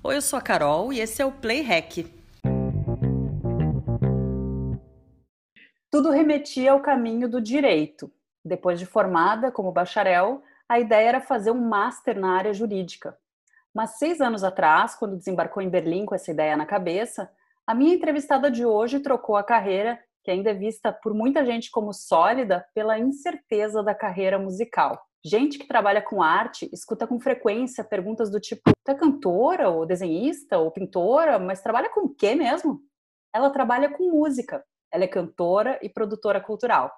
Oi, eu sou a Carol e esse é o Play Hack. Tudo remetia ao caminho do direito. Depois de formada como bacharel, a ideia era fazer um master na área jurídica. Mas seis anos atrás, quando desembarcou em Berlim com essa ideia na cabeça, a minha entrevistada de hoje trocou a carreira, que ainda é vista por muita gente como sólida, pela incerteza da carreira musical. Gente que trabalha com arte escuta com frequência perguntas do tipo: tu é cantora, ou desenhista, ou pintora, mas trabalha com o quê mesmo? Ela trabalha com música. Ela é cantora e produtora cultural.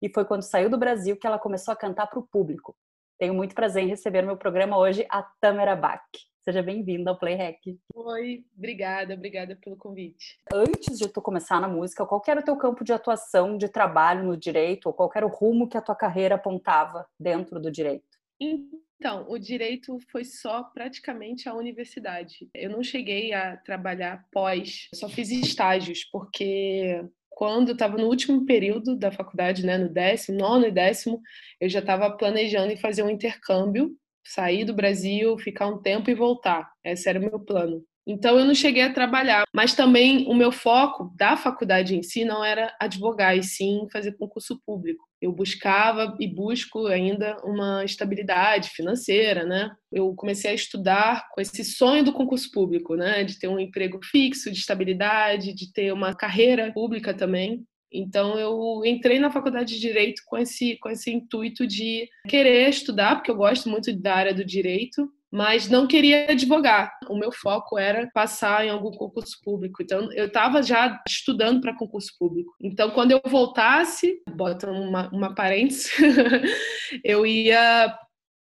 E foi quando saiu do Brasil que ela começou a cantar para o público. Tenho muito prazer em receber no meu programa hoje a Tamara Bach. Seja bem-vinda ao Play Hack. Oi, obrigada, obrigada pelo convite. Antes de tu começar na música, qual era o teu campo de atuação, de trabalho no direito, ou qual era o rumo que a tua carreira apontava dentro do direito? Então, o direito foi só praticamente a universidade. Eu não cheguei a trabalhar pós, só fiz estágios, porque quando estava no último período da faculdade, né, no décimo, nono e décimo, eu já estava planejando em fazer um intercâmbio, sair do Brasil, ficar um tempo e voltar. Esse era o meu plano. Então eu não cheguei a trabalhar, mas também o meu foco da faculdade em si não era advogar, e sim fazer concurso público. Eu buscava e busco ainda uma estabilidade financeira, né? Eu comecei a estudar com esse sonho do concurso público, né? De ter um emprego fixo, de estabilidade, de ter uma carreira pública também. Então eu entrei na faculdade de direito com esse com esse intuito de querer estudar, porque eu gosto muito da área do direito, mas não queria advogar. O meu foco era passar em algum concurso público. Então, eu estava já estudando para concurso público. Então, quando eu voltasse, bota uma, uma parênteses, eu ia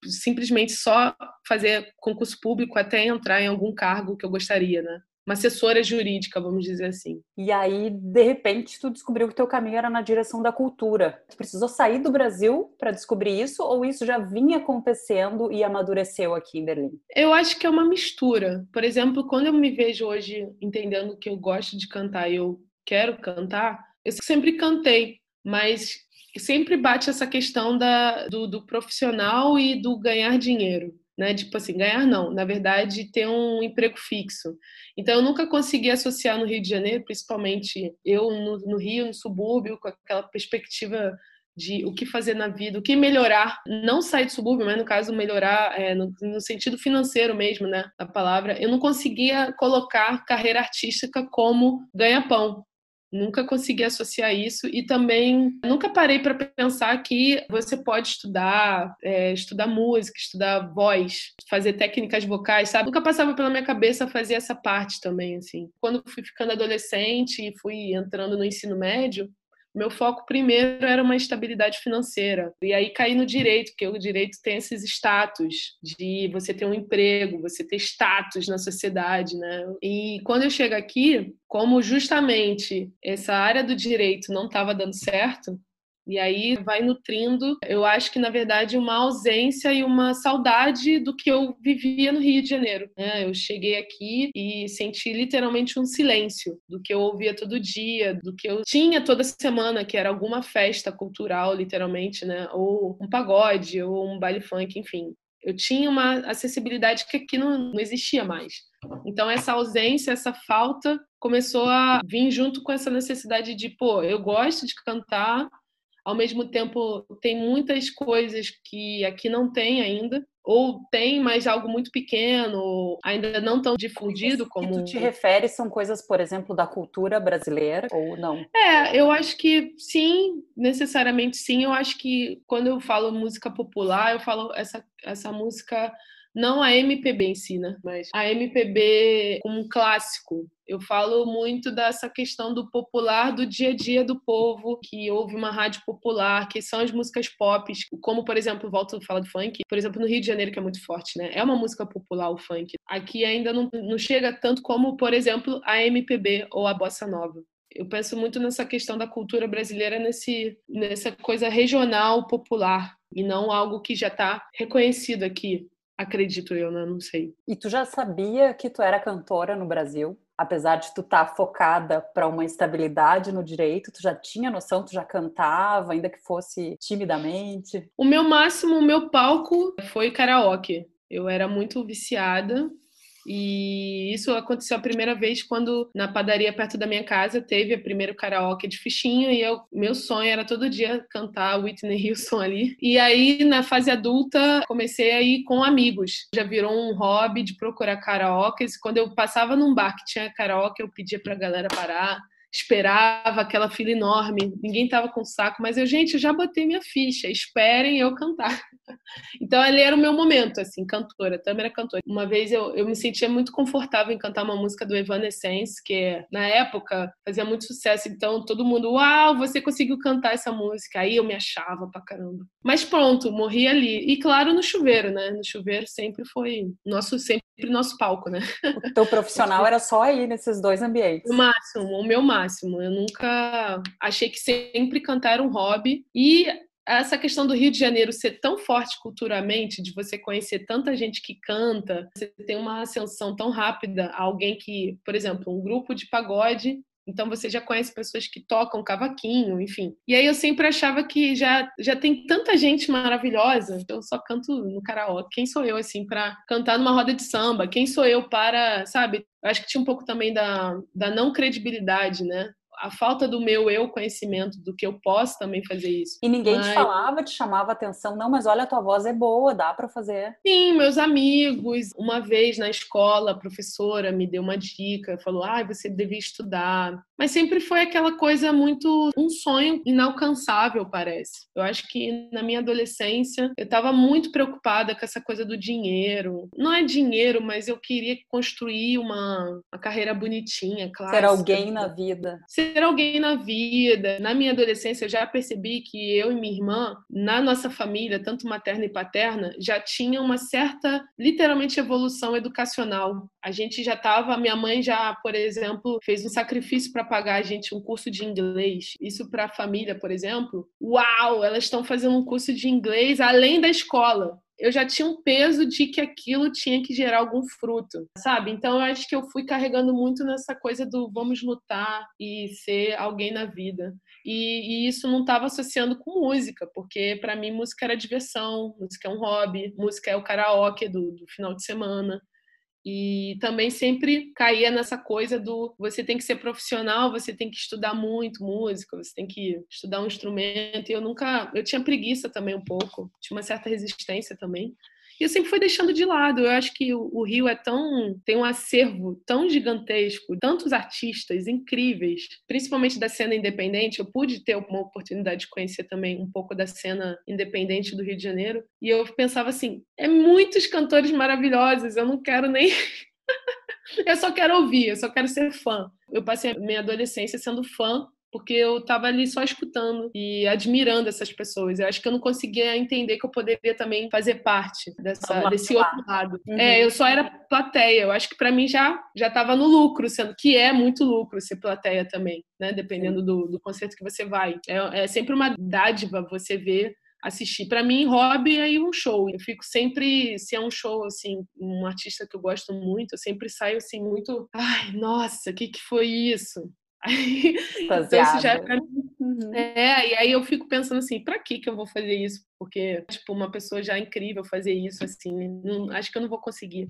simplesmente só fazer concurso público até entrar em algum cargo que eu gostaria, né? Uma assessora jurídica, vamos dizer assim. E aí, de repente, tu descobriu que teu caminho era na direção da cultura. Tu precisou sair do Brasil para descobrir isso ou isso já vinha acontecendo e amadureceu aqui em Berlim? Eu acho que é uma mistura. Por exemplo, quando eu me vejo hoje entendendo que eu gosto de cantar e eu quero cantar, eu sempre cantei, mas sempre bate essa questão da, do, do profissional e do ganhar dinheiro né? Tipo assim, ganhar não, na verdade, ter um emprego fixo. Então, eu nunca consegui associar no Rio de Janeiro, principalmente eu no, no Rio, no subúrbio, com aquela perspectiva de o que fazer na vida, o que melhorar, não sair do subúrbio, mas no caso melhorar é, no, no, sentido financeiro mesmo, né, a palavra, eu não conseguia colocar carreira artística como ganha-pão. Nunca consegui associar isso e também nunca parei para pensar que você pode estudar, é, estudar música, estudar voz, fazer técnicas vocais, sabe? Nunca passava pela minha cabeça fazer essa parte também, assim. Quando fui ficando adolescente e fui entrando no ensino médio, meu foco primeiro era uma estabilidade financeira. E aí caí no direito, porque o direito tem esses status de você ter um emprego, você ter status na sociedade, né? E quando eu chego aqui, como justamente essa área do direito não estava dando certo, e aí vai nutrindo, eu acho que na verdade uma ausência e uma saudade do que eu vivia no Rio de Janeiro. Né? Eu cheguei aqui e senti literalmente um silêncio do que eu ouvia todo dia, do que eu tinha toda semana, que era alguma festa cultural, literalmente, né? Ou um pagode, ou um baile funk, enfim. Eu tinha uma acessibilidade que aqui não, não existia mais. Então, essa ausência, essa falta começou a vir junto com essa necessidade de, pô, eu gosto de cantar, ao mesmo tempo tem muitas coisas que aqui não tem ainda ou tem mas algo muito pequeno ainda não tão difundido como que tu te refere são coisas por exemplo da cultura brasileira ou não? É eu acho que sim necessariamente sim. Eu acho que quando eu falo música popular eu falo essa essa música não a MPB em si, né? Mas a MPB como um clássico. Eu falo muito dessa questão do popular, do dia a dia do povo, que ouve uma rádio popular, que são as músicas pop, como, por exemplo, volto a falar do funk, por exemplo, no Rio de Janeiro, que é muito forte, né? É uma música popular o funk. Aqui ainda não, não chega tanto como, por exemplo, a MPB ou a bossa nova eu penso muito nessa questão da cultura brasileira nesse nessa coisa regional popular e não algo que já está reconhecido aqui Acredito eu, né? Não sei. E tu já sabia que tu era cantora no Brasil? Apesar de tu estar tá focada para uma estabilidade no direito, tu já tinha noção, tu já cantava, ainda que fosse timidamente? O meu máximo, o meu palco foi karaoke. Eu era muito viciada E isso aconteceu a primeira vez quando na padaria perto da minha casa teve a primeiro karaoke de fichinha e eu, meu sonho era todo dia cantar Whitney Houston ali. E aí na fase adulta comecei a ir com amigos. Já virou um hobby de procurar karaokes. Quando eu passava num bar que tinha karaoke, eu pedia pra galera parar esperava aquela fila enorme, ninguém estava com saco, mas eu, gente, eu já botei minha ficha, esperem eu cantar. Então, ali era o meu momento, assim, cantora, também era cantora. Uma vez eu, eu me sentia muito confortável em cantar uma música do Evanescence, que na época fazia muito sucesso, então todo mundo, uau, você conseguiu cantar essa música. Aí eu me achava pra caramba. Mas pronto, morri ali. E claro, no chuveiro, né? No chuveiro sempre foi nosso, sempre nosso palco, né? O teu profissional era só aí nesses dois ambientes. O máximo, o meu máximo. Eu nunca achei que sempre cantar era um hobby. E essa questão do Rio de Janeiro ser tão forte culturalmente, de você conhecer tanta gente que canta, você tem uma ascensão tão rápida alguém que, por exemplo, um grupo de pagode então você já conhece pessoas que tocam cavaquinho, enfim. E aí eu sempre achava que já, já tem tanta gente maravilhosa, eu só canto no karaoke. Quem sou eu assim para cantar numa roda de samba? Quem sou eu para, sabe? Acho que tinha um pouco também da, da não credibilidade, né? A falta do meu eu conhecimento do que eu posso também fazer isso. E ninguém mas... te falava, te chamava atenção, não, mas olha, a tua voz é boa, dá para fazer. Sim, meus amigos, uma vez na escola, a professora me deu uma dica, falou: "Ah, você devia estudar". Mas sempre foi aquela coisa muito um sonho inalcançável, parece. Eu acho que na minha adolescência eu estava muito preocupada com essa coisa do dinheiro. Não é dinheiro, mas eu queria construir uma, uma carreira bonitinha, claro. Ser alguém na vida. Ser ter alguém na vida. Na minha adolescência, eu já percebi que eu e minha irmã, na nossa família, tanto materna e paterna, já tinha uma certa, literalmente, evolução educacional. A gente já estava, minha mãe já, por exemplo, fez um sacrifício para pagar a gente um curso de inglês. Isso para a família, por exemplo. Uau, elas estão fazendo um curso de inglês além da escola eu já tinha um peso de que aquilo tinha que gerar algum fruto, sabe? Então eu acho que eu fui carregando muito nessa coisa do vamos lutar e ser alguém na vida. E, e isso não estava associando com música, porque para mim música era diversão, música é um hobby, música é o karaoke do, do final de semana. E também sempre caía nessa coisa do você tem que ser profissional, você tem que estudar muito música, você tem que estudar um instrumento. E eu nunca, eu tinha preguiça também um pouco, tinha uma certa resistência também. E sempre fui deixando de lado. Eu acho que o, Rio é tão. tem um acervo tão gigantesco, tantos artistas incríveis, principalmente da cena independente. Eu pude ter uma oportunidade de conhecer também um pouco da cena independente do Rio de Janeiro. E eu pensava assim: é muitos cantores maravilhosos, eu não quero nem. eu só quero ouvir, eu só quero ser fã. Eu passei minha adolescência sendo fã porque eu estava ali só escutando e admirando essas pessoas. Eu acho que eu não conseguia entender que eu poderia também fazer parte dessa, desse outro lado. Uhum. É, eu só era plateia. Eu acho que para mim já já estava no lucro, sendo que é muito lucro ser plateia também, né? Dependendo do, do concerto que você vai. É, é sempre uma dádiva você ver assistir. Para mim, hobby é ir um show. Eu fico sempre, se é um show assim, um artista que eu gosto muito, eu sempre saio assim muito, ai, nossa, o que que foi isso? Aí, então isso já é pra mim. Uhum. É, e aí eu fico pensando assim, para que que eu vou fazer isso? Porque, tipo, uma pessoa já é incrível fazer isso, assim, não, acho que eu não vou conseguir.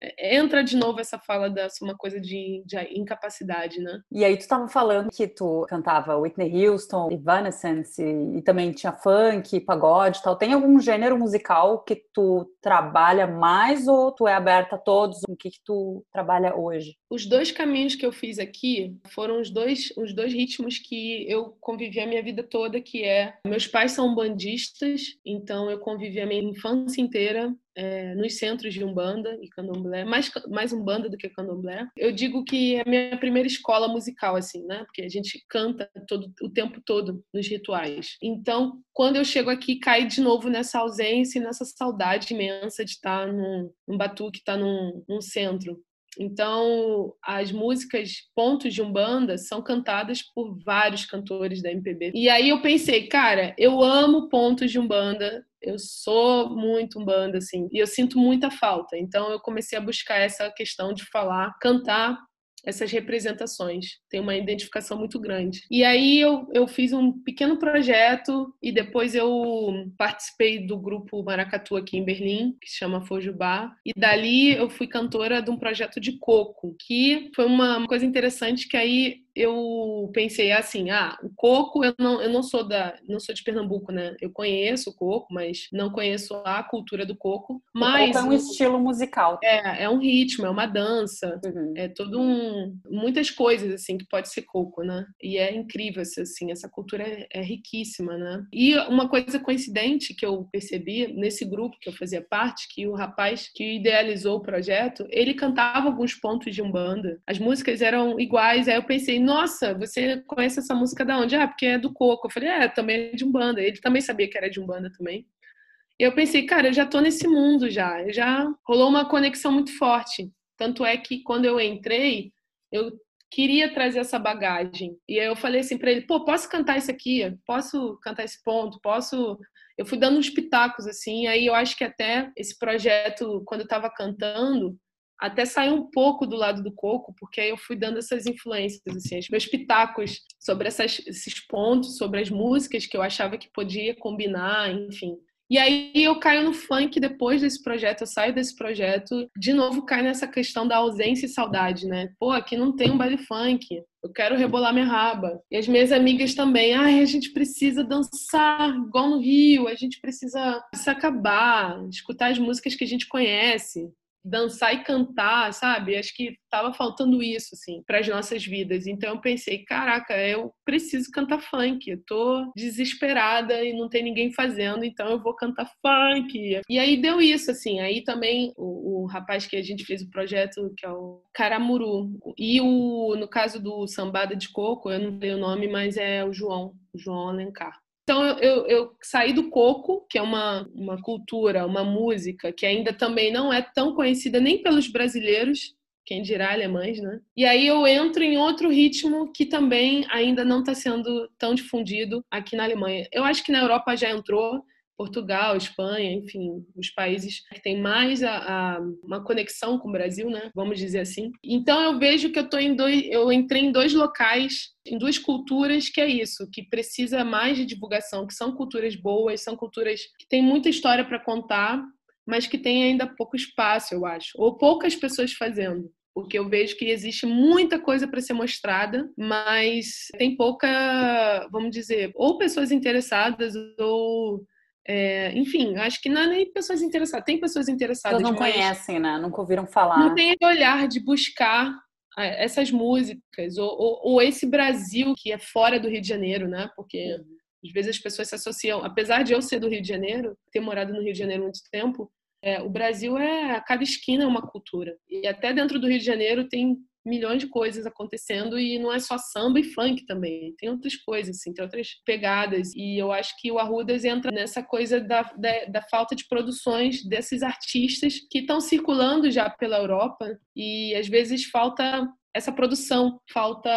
É, entra de novo essa fala dessa uma coisa de, de, incapacidade, né? E aí tu estava falando que tu cantava Whitney Houston, Evanescence e, e também tinha funk, pagode, tal. Tem algum gênero musical que tu trabalha mais ou tu é aberta a todos? O que que tu trabalha hoje? Os dois caminhos que eu fiz aqui foram os dois os dois ritmos que eu convivi a minha vida toda, que é meus pais são bandistas, então eu convivi a minha infância inteira é, nos centros de Umbanda e Candomblé, mais, mais Umbanda do que Candomblé. Eu digo que é a minha primeira escola musical, assim, né? Porque a gente canta todo, o tempo todo nos rituais. Então, quando eu chego aqui, cai de novo nessa ausência e nessa saudade imensa de estar num, num batuque, estar num, num centro. Então, as músicas pontos de Umbanda são cantadas por vários cantores da MPB. E aí eu pensei, cara, eu amo pontos de Umbanda, eu sou muito Umbanda, assim, e eu sinto muita falta. Então, eu comecei a buscar essa questão de falar, cantar essas representações. Tem uma identificação muito grande. E aí eu, eu fiz um pequeno projeto e depois eu participei do grupo Maracatu aqui em Berlim, que se chama Fojubá. E dali eu fui cantora de um projeto de coco, que foi uma coisa interessante que aí eu pensei assim, ah, o coco eu não, eu não sou da, não sou de Pernambuco, né? Eu conheço o coco, mas não conheço a cultura do coco. Mas o coco é um estilo musical. É, é um ritmo, é uma dança, uhum. é todo um muitas coisas assim que pode ser coco, né? E é incrível assim, essa cultura é, é riquíssima, né? E uma coisa coincidente que eu percebi nesse grupo que eu fazia parte, que o rapaz que idealizou o projeto, ele cantava alguns pontos de umbanda. As músicas eram iguais, aí eu pensei nossa, você conhece essa música da onde? Ah, porque é do Coco. Eu falei, é, também é de Umbanda. Ele também sabia que era de Umbanda também. E eu pensei, cara, eu já tô nesse mundo já. Já rolou uma conexão muito forte. Tanto é que quando eu entrei, eu queria trazer essa bagagem. E aí eu falei assim para ele, pô, posso cantar isso aqui? Posso cantar esse ponto? Posso eu fui dando uns pitacos assim, aí eu acho que até esse projeto quando eu estava cantando, até sair um pouco do lado do coco, porque aí eu fui dando essas influências, assim, os meus pitacos sobre essas, esses pontos, sobre as músicas que eu achava que podia combinar, enfim. E aí eu caio no funk depois desse projeto, eu saio desse projeto, de novo cai nessa questão da ausência e saudade, né? Pô, aqui não tem um baile funk, eu quero rebolar minha raba. E as minhas amigas também, ai, a gente precisa dançar igual no Rio, a gente precisa se acabar, escutar as músicas que a gente conhece dançar e cantar, sabe? Acho que tava faltando isso, assim, para as nossas vidas. Então eu pensei, caraca, eu preciso cantar funk. Eu tô desesperada e não tem ninguém fazendo, então eu vou cantar funk. E aí deu isso, assim. Aí também o, o rapaz que a gente fez o projeto, que é o Caramuru, e o, no caso do Sambada de Coco, eu não tenho o nome, mas é o João, o João Alencar. Então eu, eu, saí do coco, que é uma, uma cultura, uma música que ainda também não é tão conhecida nem pelos brasileiros, quem dirá alemães, né? E aí eu entro em outro ritmo que também ainda não está sendo tão difundido aqui na Alemanha. Eu acho que na Europa já entrou, Portugal, Espanha, enfim, os países que têm mais a, a, uma conexão com o Brasil, né? Vamos dizer assim. Então eu vejo que eu tô em dois, eu entrei em dois locais, em duas culturas que é isso, que precisa mais de divulgação, que são culturas boas, são culturas que têm muita história para contar, mas que têm ainda pouco espaço, eu acho, ou poucas pessoas fazendo porque eu vejo que existe muita coisa para ser mostrada, mas tem pouca, vamos dizer, ou pessoas interessadas ou é, enfim, acho que não é nem pessoas interessadas. Tem pessoas interessadas. Elas não conhecem, né? Nunca ouviram falar. Não tem esse olhar de buscar é, essas músicas, ou, ou, ou, esse Brasil que é fora do Rio de Janeiro, né? Porque às vezes as pessoas se associam. Apesar de eu ser do Rio de Janeiro, ter morado no Rio de Janeiro muito tempo, é, o Brasil é. A cada esquina é uma cultura. E até dentro do Rio de Janeiro tem milhões de coisas acontecendo e não é só samba e funk também, tem outras coisas, assim, tem outras pegadas. E eu acho que o Arrudas entra nessa coisa da, da, da falta de produções desses artistas que estão circulando já pela Europa e às vezes falta essa produção, falta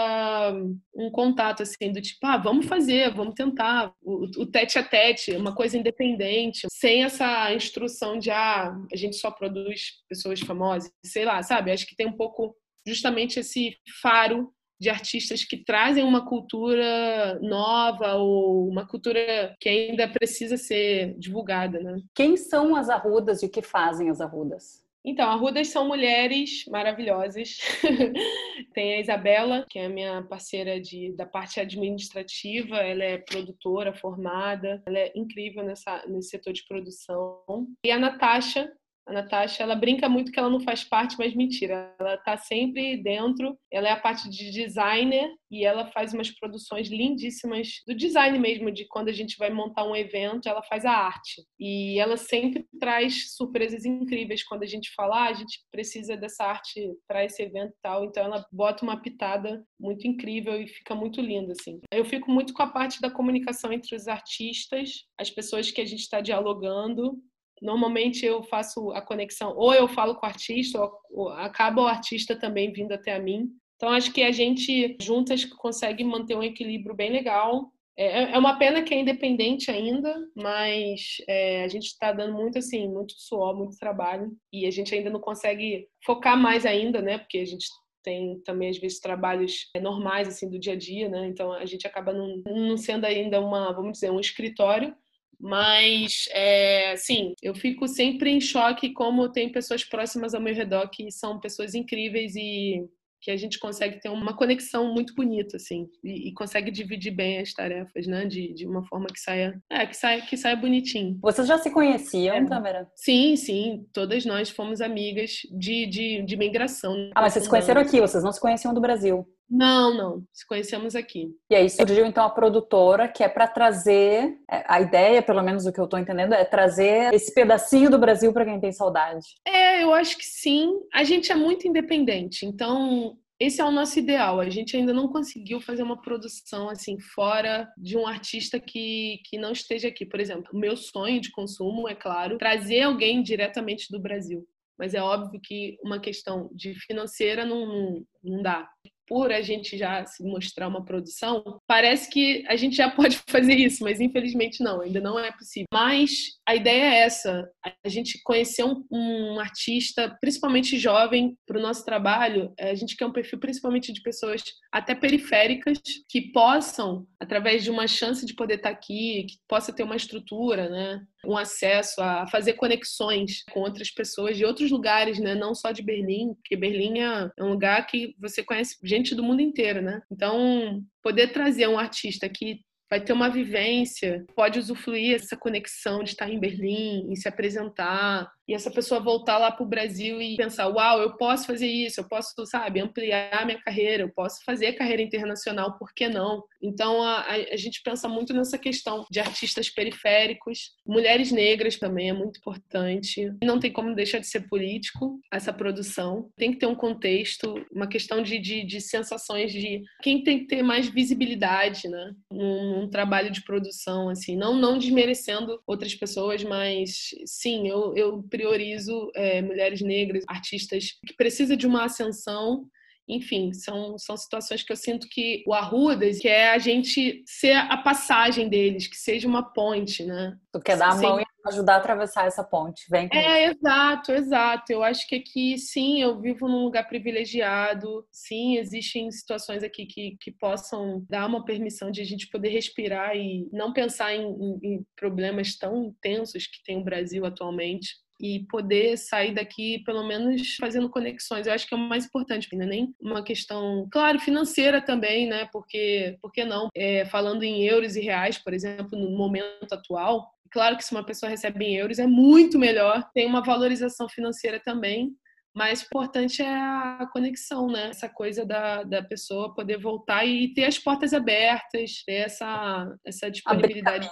um contato assim do tipo, ah, vamos fazer, vamos tentar, o, o tete a tete, uma coisa independente, sem essa instrução de ah, a gente só produz pessoas famosas, sei lá, sabe? Acho que tem um pouco justamente esse faro de artistas que trazem uma cultura nova ou uma cultura que ainda precisa ser divulgada, né? Quem são as arrudas e o que fazem as arrudas? Então, arrudas são mulheres maravilhosas. Tem a Isabela, que é a minha parceira de, da parte administrativa, ela é produtora formada, ela é incrível nessa, nesse setor de produção. E a Natasha, a Natasha, ela brinca muito que ela não faz parte, mas mentira. Ela tá sempre dentro. Ela é a parte de designer e ela faz umas produções lindíssimas do design mesmo, de quando a gente vai montar um evento, ela faz a arte. E ela sempre traz surpresas incríveis quando a gente fala, ah, a gente precisa dessa arte para esse evento e tal. Então ela bota uma pitada muito incrível e fica muito lindo assim. Eu fico muito com a parte da comunicação entre os artistas, as pessoas que a gente está dialogando Normalmente eu faço a conexão, ou eu falo com o artista, ou, ou acaba o artista também vindo até a mim. Então acho que a gente juntas consegue manter um equilíbrio bem legal. É, é uma pena que é independente ainda, mas é, a gente está dando muito assim, muito suor, muito trabalho e a gente ainda não consegue focar mais ainda, né? Porque a gente tem também às vezes trabalhos é, normais assim do dia a dia, né? Então a gente acaba não, não sendo ainda uma, vamos dizer, um escritório, mas, é, sim, eu fico sempre em choque como tem pessoas próximas ao meu redor que são pessoas incríveis e que a gente consegue ter uma conexão muito bonita, assim, e, e, consegue dividir bem as tarefas, né, de, de uma forma que saia, é, que saia, que saia bonitinho. Vocês já se conheciam, é. Tamara? Sim, sim, todas nós fomos amigas de, de, de migração. Ah, mas vocês se conheceram aqui, vocês não se conheciam do Brasil? Não, não. Se conhecemos aqui. E aí surgiu então a produtora, que é para trazer é, a ideia, pelo menos o que eu estou entendendo, é trazer esse pedacinho do Brasil para quem tem saudade. É, eu acho que sim. A gente é muito independente, então esse é o nosso ideal. A gente ainda não conseguiu fazer uma produção assim fora de um artista que, que não esteja aqui. Por exemplo, o meu sonho de consumo é claro trazer alguém diretamente do Brasil. Mas é óbvio que uma questão de financeira não, não, não dá por a gente já se mostrar uma produção, parece que a gente já pode fazer isso, mas infelizmente não, ainda não é possível. Mas a ideia é essa: a gente conhecer um, um artista, principalmente jovem, para o nosso trabalho. A gente quer um perfil principalmente de pessoas até periféricas que possam, através de uma chance de poder estar aqui, que possa ter uma estrutura, né? Um acesso a fazer conexões com outras pessoas de outros lugares, né? Não só de Berlim, porque Berlim é um lugar que você conhece gente do mundo inteiro, né? Então, poder trazer um artista que vai ter uma vivência, pode usufruir essa conexão de estar em Berlim e se apresentar, e essa pessoa voltar lá para o Brasil e pensar: uau, eu posso fazer isso, eu posso, sabe, ampliar minha carreira, eu posso fazer carreira internacional, por que não? Então a, a, gente pensa muito nessa questão de artistas periféricos, mulheres negras também é muito importante. Não tem como deixar de ser político essa produção, tem que ter um contexto, uma questão de, de, de sensações de quem tem que ter mais visibilidade, né? Num, num trabalho de produção, assim, não, não desmerecendo outras pessoas, mas sim, eu, eu priorizo é, mulheres negras, artistas que precisam de uma ascensão. Enfim, são, são situações que eu sinto que o Arrudas quer a gente ser a passagem deles, que seja uma ponte, né? Tu quer dar a mão e ajudar a atravessar essa ponte, vem É, exato, exato. Eu acho que aqui, sim, eu vivo num lugar privilegiado, sim, existem situações aqui que, que possam dar uma permissão de a gente poder respirar e não pensar em, em, em problemas tão intensos que tem o Brasil atualmente e poder sair daqui pelo menos fazendo conexões. Eu acho que é o mais importante, não é nem uma questão, claro, financeira também, né? Porque, por que não? É, falando em euros e reais, por exemplo, no momento atual, claro que se uma pessoa recebe em euros é muito melhor, tem uma valorização financeira também, mas o importante é a conexão, né? Essa coisa da, da pessoa poder voltar e ter as portas abertas, ter essa, essa disponibilidade.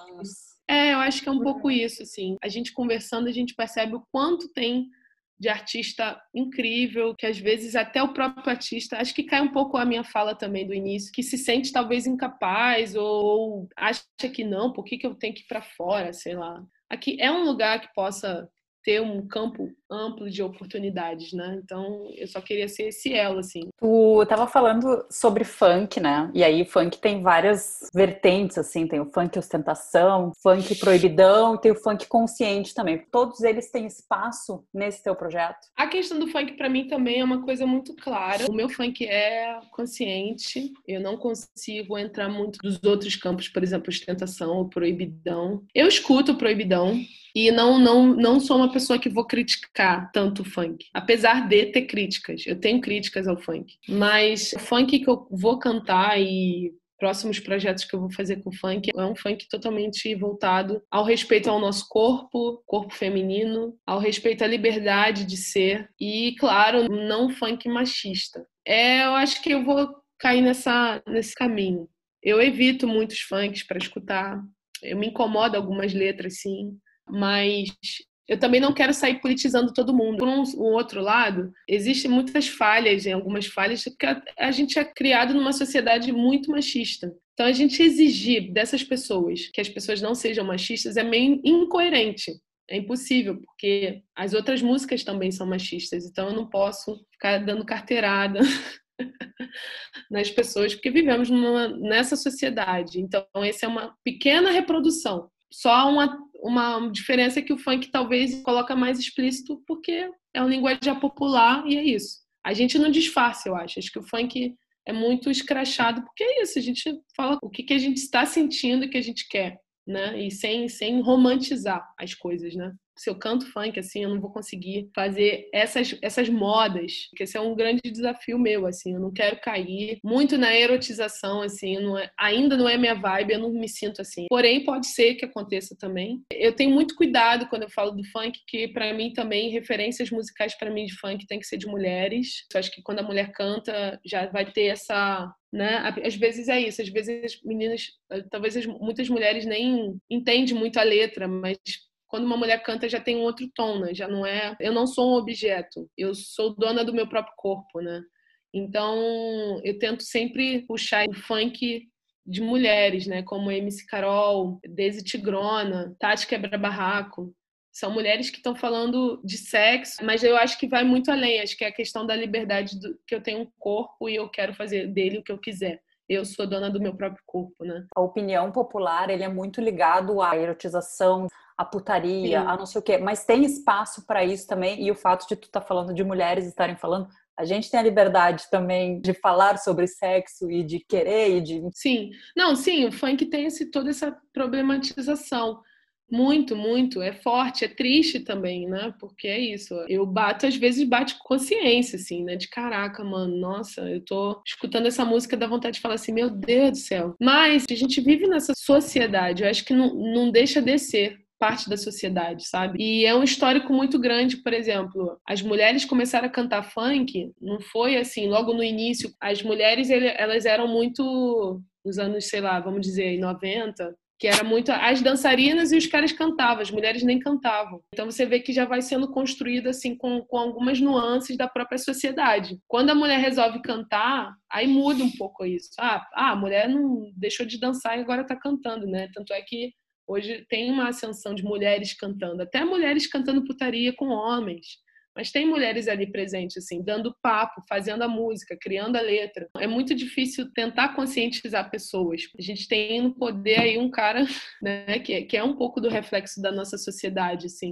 É, eu acho que é um pouco isso, assim. A gente conversando, a gente percebe o quanto tem de artista incrível, que às vezes até o próprio artista, acho que cai um pouco a minha fala também do início, que se sente talvez incapaz ou acha que não, por que, que eu tenho que ir para fora, sei lá. Aqui é um lugar que possa ter um campo amplo de oportunidades, né? Então, eu só queria ser esse elo, assim. Tu tava falando sobre funk, né? E aí, funk tem várias vertentes, assim. Tem o funk ostentação, funk proibidão tem o funk consciente também. Todos eles têm espaço nesse teu projeto? A questão do funk, para mim, também é uma coisa muito clara. O meu funk é consciente. Eu não consigo entrar muito dos outros campos, por exemplo, ostentação ou proibidão. Eu escuto proibidão, e não, não, não sou uma pessoa que vou criticar tanto o funk, apesar de ter críticas. Eu tenho críticas ao funk, mas o funk que eu vou cantar e próximos projetos que eu vou fazer com o funk é um funk totalmente voltado ao respeito ao nosso corpo, corpo feminino, ao respeito à liberdade de ser e, claro, não funk machista. É, eu acho que eu vou cair nessa, nesse caminho. Eu evito muitos funks para escutar. Eu me incomodo algumas letras, sim mas eu também não quero sair politizando todo mundo. Por um, um, outro lado, existem muitas falhas, em algumas falhas, porque a, a, gente é criado numa sociedade muito machista. Então, a gente exigir dessas pessoas que as pessoas não sejam machistas é meio incoerente. É impossível, porque as outras músicas também são machistas. Então, eu não posso ficar dando carteirada nas pessoas, porque vivemos numa, nessa sociedade. Então, essa é uma pequena reprodução só uma, uma diferença é que o funk talvez coloca mais explícito porque é uma linguagem popular e é isso. A gente não disfarça, eu acho. Acho que o funk é muito escrachado, porque é isso, a gente fala o que, que a gente está sentindo e que a gente quer, né? E sem, sem romantizar as coisas, né? Se eu canto funk, assim, eu não vou conseguir fazer essas, essas modas, porque esse é um grande desafio meu, assim, eu não quero cair muito na erotização, assim, não é, ainda não é minha vibe, eu não me sinto assim. Porém, pode ser que aconteça também. Eu tenho muito cuidado quando eu falo do funk, que para mim também, referências musicais para mim de funk tem que ser de mulheres. Eu acho que quando a mulher canta, já vai ter essa né? Às vezes é isso, às vezes as meninas, talvez muitas mulheres nem entendem muito a letra, mas quando uma mulher canta já tem um outro tom, né? Já não é, eu não sou um objeto, eu sou dona do meu próprio corpo, né? Então, eu tento sempre puxar o funk de mulheres, né? Como MC Carol, Daisy Tigrona, Tati Quebra Barraco. São mulheres que estão falando de sexo, mas eu acho que vai muito além. Acho que é a questão da liberdade do, que eu tenho um corpo e eu quero fazer dele o que eu quiser eu sou dona do meu próprio corpo, né? A opinião popular, ele é muito ligado à erotização, à putaria, Sim. a não sei o quê, mas tem espaço para isso também, e o fato de tu estar tá falando de mulheres estarem falando, a gente tem a liberdade também de falar sobre sexo e de querer e de... Sim, não, sim, o funk tem esse, toda essa problematização, muito, muito. É forte, é triste também, né? Porque é isso. Eu bato, às vezes, bate consciência, assim, né? De caraca, mano, nossa, eu tô escutando essa música, dá vontade de falar assim, meu Deus do céu. Mas a gente vive nessa sociedade, eu acho que não, não deixa descer parte da sociedade, sabe? E é um histórico muito grande, por exemplo, as mulheres começaram a cantar funk, não foi assim, logo no início, as mulheres elas eram muito nos anos, sei lá, vamos dizer, 90, que era muito as dançarinas e os caras cantavam, as mulheres nem cantavam. Então você vê que já vai sendo construído assim com, com algumas nuances da própria sociedade. Quando a mulher resolve cantar, aí muda um pouco isso. Ah, ah a mulher não deixou de dançar e agora está cantando, né? Tanto é que hoje tem uma ascensão de mulheres cantando, até mulheres cantando putaria com homens. Mas tem mulheres ali presentes, assim, dando papo, fazendo a música, criando a letra. É muito difícil tentar conscientizar pessoas. A gente tem no poder aí um cara, né, que, é, que é um pouco do reflexo da nossa sociedade, assim.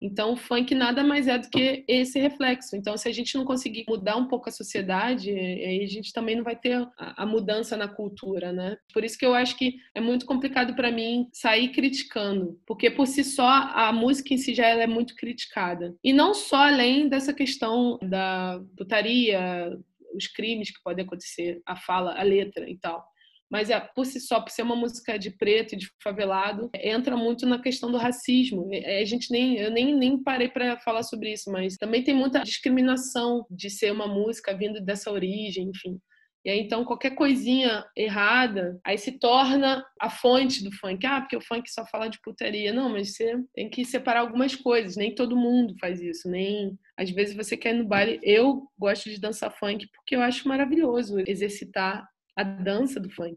Então, o funk nada mais é do que esse reflexo. Então, se a gente não conseguir mudar um pouco a sociedade, aí a gente também não vai ter a, a mudança na cultura, né? Por isso que eu acho que é muito complicado para mim sair criticando, porque por si só a música em si já é muito criticada. E não só além dessa questão da putaria, os crimes que podem acontecer, a fala, a letra e tal mas é, por si só, por ser uma música de preto e de favelado, entra muito na questão do racismo. É, a gente nem, eu nem, nem parei para falar sobre isso, mas também tem muita discriminação de ser uma música vindo dessa origem, enfim. E aí, então, qualquer coisinha errada, aí se torna a fonte do funk. Ah, porque o funk só fala de putaria. Não, mas você tem que separar algumas coisas. Nem todo mundo faz isso. Nem. Às vezes você quer ir no baile. Eu gosto de dançar funk porque eu acho maravilhoso exercitar a dança do funk.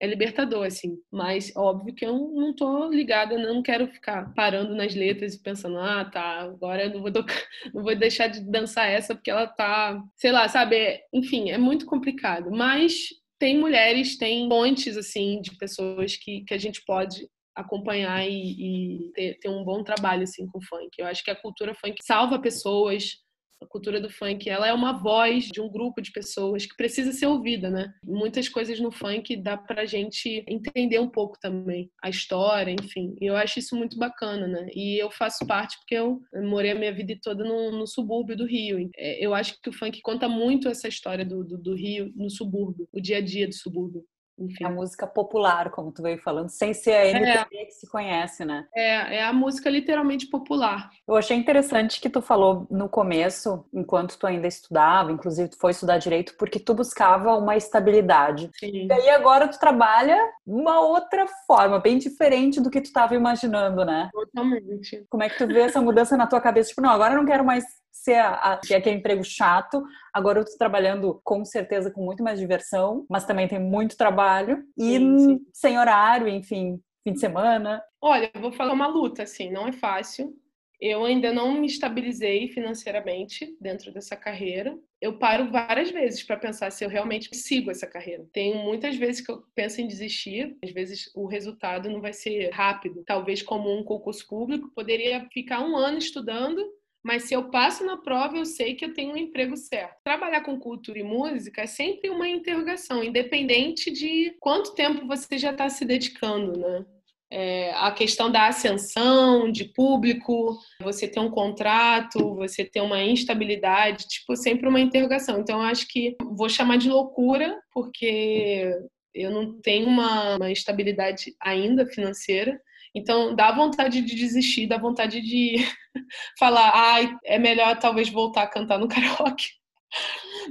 É libertador, assim. Mas óbvio que eu não tô ligada, não quero ficar parando nas letras e pensando, ah, tá, agora eu não vou, tocar, não vou deixar de dançar essa porque ela tá, sei lá, sabe? Enfim, é muito complicado. Mas tem mulheres, tem pontes, assim, de pessoas que, que a gente pode acompanhar e, e ter, ter, um bom trabalho assim com o funk. Eu acho que a cultura funk salva pessoas, a cultura do funk, ela é uma voz de um grupo de pessoas que precisa ser ouvida, né? Muitas coisas no funk dá pra gente entender um pouco também a história, enfim. E eu acho isso muito bacana, né? E eu faço parte porque eu morei a minha vida toda no, no subúrbio do Rio. É, eu acho que o funk conta muito essa história do, do, do Rio no subúrbio, o dia a dia do subúrbio. Enfim. A música popular, como tu veio falando, sem ser a MPB é. que se conhece, né? É, é a música literalmente popular. Eu achei interessante que tu falou no começo, enquanto tu ainda estudava, inclusive tu foi estudar direito, porque tu buscava uma estabilidade. Sim. E aí agora tu trabalha uma outra forma, bem diferente do que tu estava imaginando, né? Totalmente. Como é que tu vê essa mudança na tua cabeça? Tipo, não, agora eu não quero mais ser a, a, aquele emprego chato. Agora eu tô trabalhando com certeza com muito mais diversão, mas também tem muito trabalho e sim, sim. sem horário, enfim, fim de semana. Olha, eu vou falar uma luta, assim, não é fácil. Eu ainda não me estabilizei financeiramente dentro dessa carreira. Eu paro várias vezes para pensar se eu realmente sigo essa carreira. Tem muitas vezes que eu penso em desistir, às vezes o resultado não vai ser rápido. Talvez como um concurso público, poderia ficar um ano estudando mas se eu passo na prova, eu sei que eu tenho um emprego certo. Trabalhar com cultura e música é sempre uma interrogação, independente de quanto tempo você já está se dedicando, né? É, a questão da ascensão de público, você ter um contrato, você ter uma instabilidade, tipo, sempre uma interrogação. Então, eu acho que vou chamar de loucura, porque eu não tenho uma, uma estabilidade ainda financeira, então, dá vontade de desistir, dá vontade de falar, ai, ah, é melhor talvez voltar a cantar no karaoke.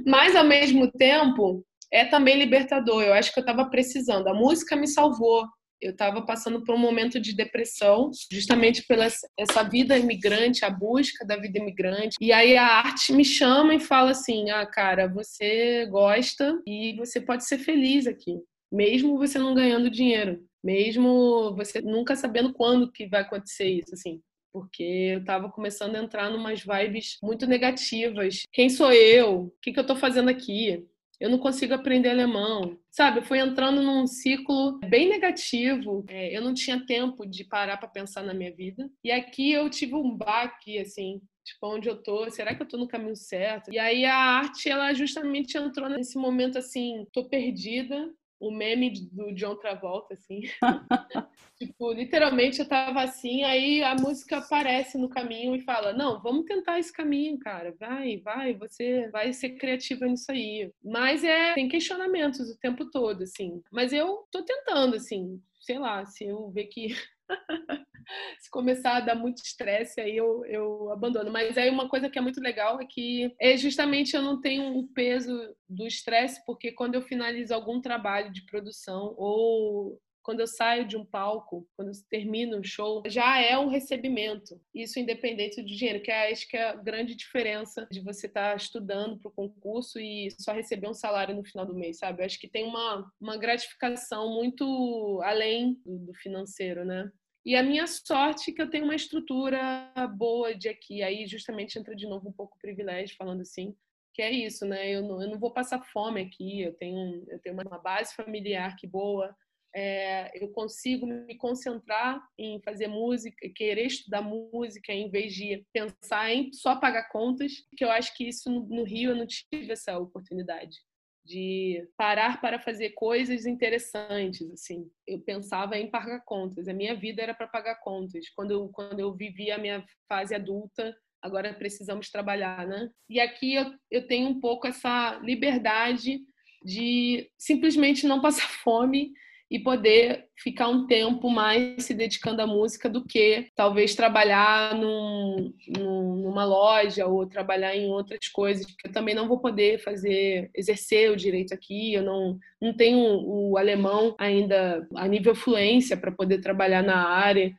Mas, ao mesmo tempo, é também libertador. Eu acho que eu estava precisando. A música me salvou. Eu estava passando por um momento de depressão, justamente pela essa vida imigrante, a busca da vida imigrante. E aí a arte me chama e fala assim: ah, cara, você gosta e você pode ser feliz aqui, mesmo você não ganhando dinheiro mesmo você nunca sabendo quando que vai acontecer isso, assim. Porque eu estava começando a entrar numas vibes muito negativas. Quem sou eu? O que, que eu estou fazendo aqui? Eu não consigo aprender alemão. Sabe, eu fui entrando num ciclo bem negativo. É, eu não tinha tempo de parar para pensar na minha vida. E aqui eu tive um baque, assim, tipo, onde eu tô, será que eu tô no caminho certo? E aí a arte, ela justamente entrou nesse momento assim, tô perdida, o meme do John Travolta, assim. tipo, literalmente eu tava assim, aí a música aparece no caminho e fala: Não, vamos tentar esse caminho, cara. Vai, vai, você vai ser criativa nisso aí. Mas é, tem questionamentos o tempo todo, assim. Mas eu tô tentando, assim, sei lá, se eu ver que se começar a dar muito estresse, aí eu, eu abandono. Mas aí uma coisa que é muito legal é que é justamente eu não tenho o peso do estresse, porque quando eu finalizo algum trabalho de produção ou quando eu saio de um palco, quando eu termino um show, já é um recebimento. Isso independente do dinheiro, que é, acho que é a grande diferença de você estar tá estudando para o concurso e só receber um salário no final do mês, sabe? Eu acho que tem uma, uma gratificação muito além do, do financeiro, né? E a minha sorte é que eu tenho uma estrutura boa de aqui. Aí justamente entra de novo um pouco o privilégio, falando assim, que é isso, né? Eu não, eu não vou passar fome aqui, eu tenho, eu tenho uma base familiar que boa, é, eu consigo me concentrar em fazer música, querer estudar música, em vez de pensar em só pagar contas, que eu acho que isso no, Rio eu não tive essa oportunidade de parar para fazer coisas interessantes, assim. Eu pensava em pagar contas. A minha vida era para pagar contas. Quando eu, quando eu vivi a minha fase adulta, agora precisamos trabalhar, né? E aqui eu, eu tenho um pouco essa liberdade de simplesmente não passar fome e poder ficar um tempo mais se dedicando à música do que talvez trabalhar num, num, numa loja ou trabalhar em outras coisas, porque eu também não vou poder fazer, exercer o direito aqui, eu não, não tenho o alemão ainda a nível fluência para poder trabalhar na área.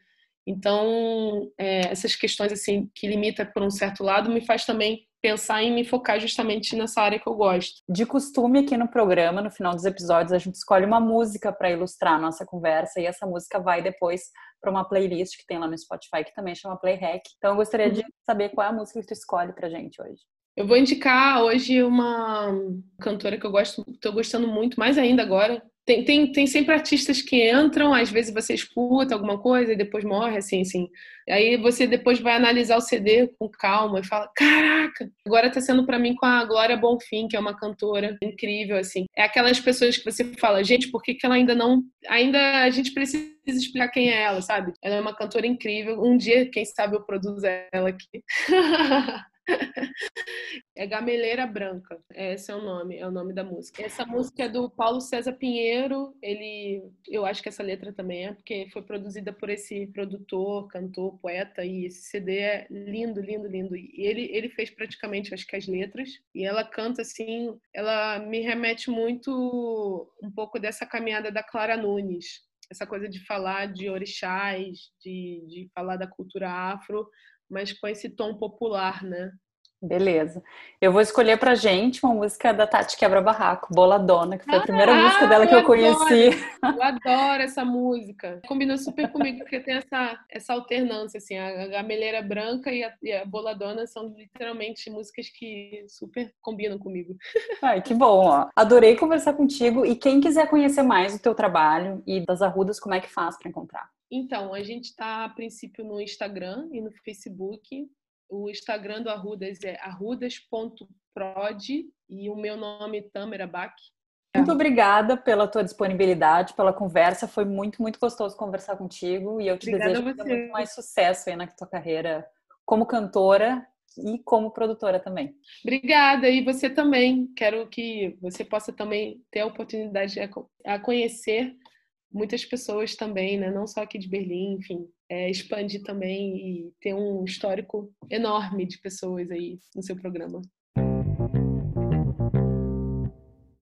Então, é, essas questões assim que limita por um certo lado me faz também pensar em me focar justamente nessa área que eu gosto. De costume, aqui no programa, no final dos episódios, a gente escolhe uma música para ilustrar a nossa conversa e essa música vai depois para uma playlist que tem lá no Spotify que também chama Play Hack. Então eu gostaria de saber qual é a música que tu escolhe pra gente hoje. Eu vou indicar hoje uma cantora que eu gosto, estou gostando muito, mais ainda agora, tem, tem, tem sempre artistas que entram, às vezes você escuta alguma coisa e depois morre, assim, assim. Aí você depois vai analisar o CD com calma e fala: Caraca, agora tá sendo para mim com a Glória Bonfim, que é uma cantora incrível, assim. É aquelas pessoas que você fala, gente, por que, que ela ainda não. Ainda a gente precisa explicar quem é ela, sabe? Ela é uma cantora incrível. Um dia, quem sabe, eu produzo ela aqui. é Gameleira Branca, esse é o nome, é o nome da música. Essa música é do Paulo César Pinheiro, ele, eu acho que essa letra também é, porque foi produzida por esse produtor, cantor, poeta, e esse CD é lindo, lindo, lindo. E ele, ele fez praticamente, acho que as letras, e ela canta assim, ela me remete muito um pouco dessa caminhada da Clara Nunes, essa coisa de falar de orixás, de, de falar da cultura afro, mas com esse tom popular, né? Beleza. Eu vou escolher pra gente uma música da Tati Quebra Barraco, Boladona, que foi a primeira ah, música dela que eu conheci. Eu adoro essa música. Combina super comigo, porque tem essa, essa alternância, assim, a gameleira branca e a, e a Boladona são literalmente músicas que super combinam comigo. Ai, que bom, ó. Adorei conversar contigo e quem quiser conhecer mais o teu trabalho e das Arrudas, como é que faz para encontrar? Então, a gente está a princípio no Instagram e no Facebook O Instagram do Arrudas é arrudas.prod e o meu nome Tamara Bach. Muito obrigada pela tua disponibilidade, pela conversa. Foi muito, muito gostoso conversar contigo e eu te Obrigada desejo muito mais sucesso aí na tua carreira como cantora e como produtora também. Obrigada, e você também. Quero que você possa também ter a oportunidade a conhecer muitas pessoas também, né? não só aqui de Berlim, enfim, é, expandir também e ter um histórico enorme de pessoas aí no seu programa.